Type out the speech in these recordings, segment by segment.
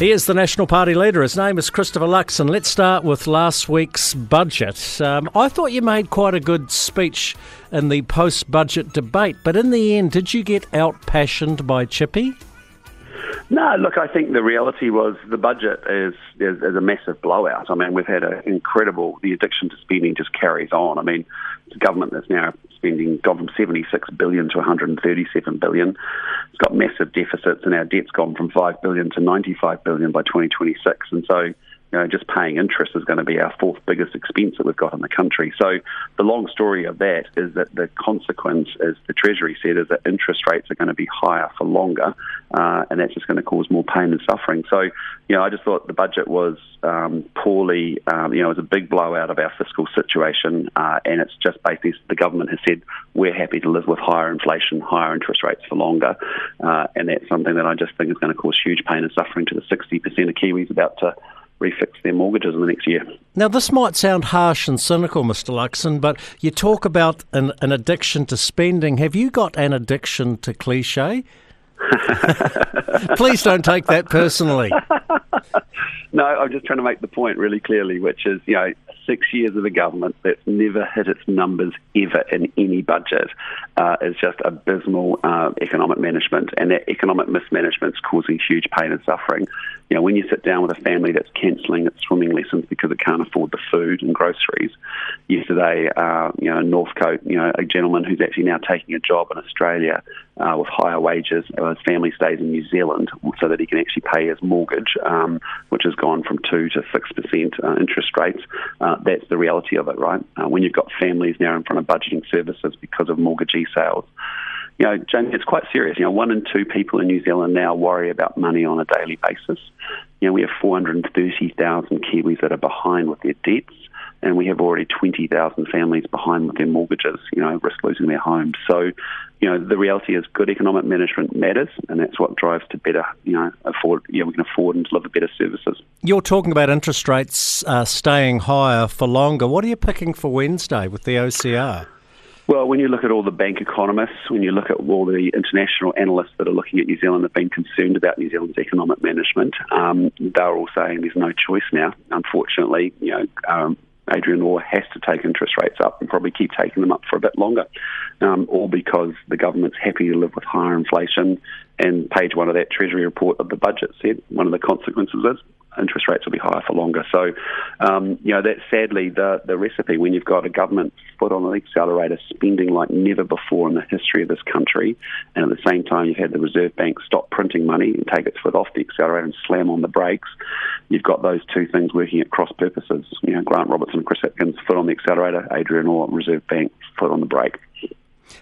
He is the National Party leader. His name is Christopher Luxon. Let's start with last week's budget. Um, I thought you made quite a good speech in the post budget debate, but in the end, did you get out passioned by Chippy? No, look, I think the reality was the budget is, is, is a massive blowout. I mean, we've had an incredible, the addiction to spending just carries on. I mean, the government that's now spending gone from 76 billion to 137 billion. It's got massive deficits, and our debt's gone from 5 billion to 95 billion by 2026. And so you know, just paying interest is going to be our fourth biggest expense that we've got in the country. So the long story of that is that the consequence, as the Treasury said, is that interest rates are going to be higher for longer, uh, and that's just going to cause more pain and suffering. So, you know, I just thought the budget was um, poorly, um, you know, it was a big blowout of our fiscal situation, uh, and it's just basically the government has said we're happy to live with higher inflation, higher interest rates for longer, uh, and that's something that I just think is going to cause huge pain and suffering to the 60% of Kiwis about to refix their mortgages in the next year. Now, this might sound harsh and cynical, Mr. Luxon, but you talk about an, an addiction to spending. Have you got an addiction to cliche? Please don't take that personally. no, I'm just trying to make the point really clearly, which is, you know, six years of a government that's never hit its numbers ever in any budget uh, is just abysmal uh, economic management, and that economic mismanagement is causing huge pain and suffering. You know, when you sit down with a family that's cancelling its swimming lessons because it can't afford the food and groceries. Yesterday, uh, you know, Northcote, you know, a gentleman who's actually now taking a job in Australia uh, with higher wages. Uh, his family stays in New Zealand so that he can actually pay his mortgage, um, which has gone from two to six percent uh, interest rates. Uh, that's the reality of it, right? Uh, when you've got families now in front of budgeting services because of mortgagee sales. You know, Jamie, it's quite serious. You know, one in two people in New Zealand now worry about money on a daily basis. You know, we have 430,000 Kiwis that are behind with their debts and we have already 20,000 families behind with their mortgages, you know, risk losing their homes. So, you know, the reality is good economic management matters, and that's what drives to better, you know, afford, you know, we can afford and deliver better services. You're talking about interest rates uh, staying higher for longer. What are you picking for Wednesday with the OCR? Well, when you look at all the bank economists, when you look at all the international analysts that are looking at New Zealand, have been concerned about New Zealand's economic management. Um, they're all saying there's no choice now. Unfortunately, you know, um, Adrian Orr has to take interest rates up and probably keep taking them up for a bit longer, um, all because the government's happy to live with higher inflation. And page one of that Treasury report of the budget said one of the consequences is interest rates will be higher for longer. So, um, you know, that's sadly the, the recipe when you've got a government foot on the accelerator spending like never before in the history of this country, and at the same time you've had the Reserve Bank stop printing money and take its foot off the accelerator and slam on the brakes. You've got those two things working at cross purposes. You know, Grant Robertson Chris Hipkins, foot on the accelerator, Adrian Orr, Reserve Bank foot on the brake.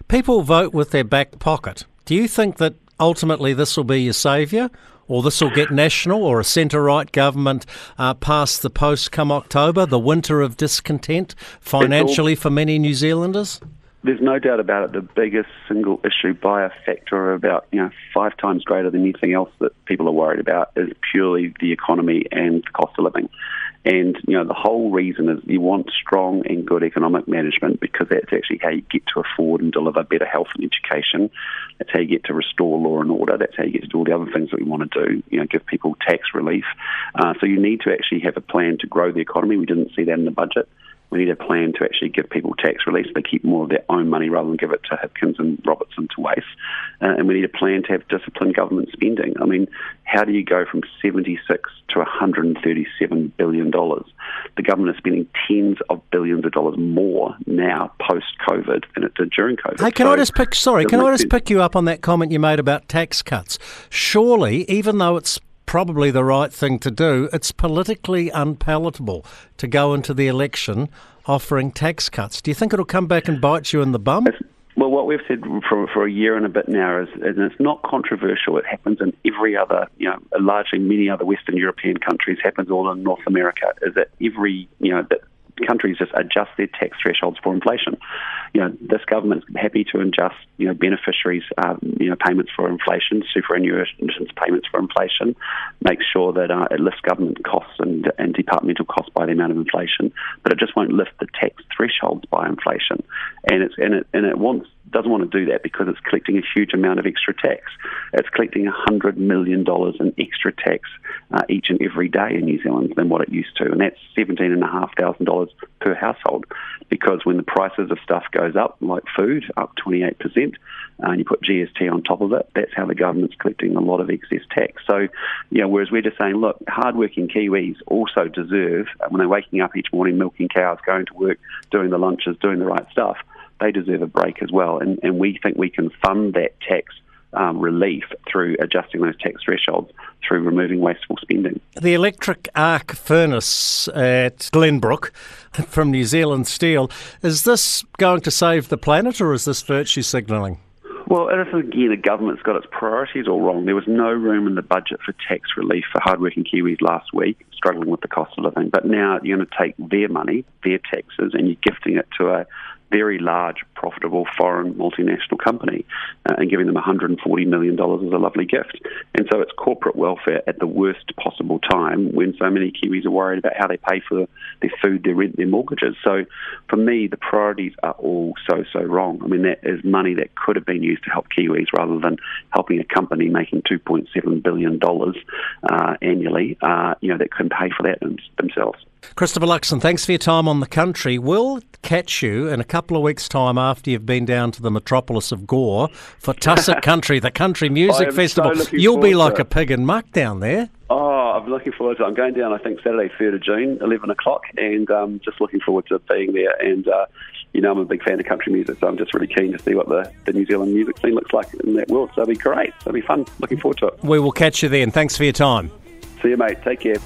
People vote with their back pocket. Do you think that ultimately this will be your saviour? or this will get national or a centre right government uh, past the post come October, the winter of discontent financially all, for many New Zealanders? There's no doubt about it. The biggest single issue by a factor of about you know five times greater than anything else that people are worried about is purely the economy and cost of living. And you know the whole reason is you want strong and good economic management because that's actually how you get to afford and deliver better health and education. That's how you get to restore law and order. That's how you get to do all the other things that we want to do. You know, give people tax relief. Uh, so you need to actually have a plan to grow the economy. We didn't see that in the budget. We need a plan to actually give people tax relief so they keep more of their own money rather than give it to Hipkins and Robertson to waste. Uh, and we need a plan to have disciplined government spending. I mean, how do you go from 76 to 137 billion dollars? The government is spending tens of billions of dollars more now post COVID than it did during COVID. Hey, can so I just pick? Sorry, can I just pick you up on that comment you made about tax cuts? Surely, even though it's probably the right thing to do, it's politically unpalatable to go into the election offering tax cuts. Do you think it'll come back and bite you in the bum? Well, what we've said for, for a year and a bit now is, and it's not controversial. It happens in every other, you know, largely many other Western European countries. Happens all in North America. Is that every, you know, that countries just adjust their tax thresholds for inflation. You know, this government's happy to adjust, you know, beneficiaries, um, you know, payments for inflation, superannuation payments for inflation, make sure that uh, it lifts government costs and, and departmental costs by the amount of inflation, but it just won't lift the tax thresholds by inflation. And it's and it and it wants doesn't want to do that because it's collecting a huge amount of extra tax. It's collecting $100 million in extra tax uh, each and every day in New Zealand than what it used to, and that's $17,500 per household. Because when the prices of stuff goes up, like food, up 28%, uh, and you put GST on top of it, that's how the government's collecting a lot of excess tax. So, you know, whereas we're just saying, look, hardworking Kiwis also deserve, uh, when they're waking up each morning, milking cows, going to work, doing the lunches, doing the right stuff, they deserve a break as well. And, and we think we can fund that tax um, relief through adjusting those tax thresholds through removing wasteful spending. The electric arc furnace at Glenbrook from New Zealand Steel, is this going to save the planet or is this virtue signalling? Well, it is again, the government's got its priorities all wrong. There was no room in the budget for tax relief for hardworking Kiwis last week, struggling with the cost of living. But now you're going to take their money, their taxes, and you're gifting it to a very large, profitable foreign multinational company uh, and giving them $140 million as a lovely gift. And so it's corporate welfare at the worst possible time when so many Kiwis are worried about how they pay for their food, their rent, their mortgages. So for me, the priorities are all so, so wrong. I mean, that is money that could have been used to help Kiwis rather than helping a company making $2.7 billion uh, annually, uh, you know, that couldn't pay for that themselves. Christopher Luxon, thanks for your time on the country. We'll catch you in a couple of weeks' time after you've been down to the metropolis of Gore for Tussock Country, the country music festival. So You'll be like a pig in muck down there. Oh, I'm looking forward to it. I'm going down, I think, Saturday, 3rd of June, 11 o'clock, and um, just looking forward to being there. And, uh, you know, I'm a big fan of country music, so I'm just really keen to see what the, the New Zealand music scene looks like in that world. So it'll be great. It'll be fun. Looking forward to it. We will catch you then. Thanks for your time. See you, mate. Take care.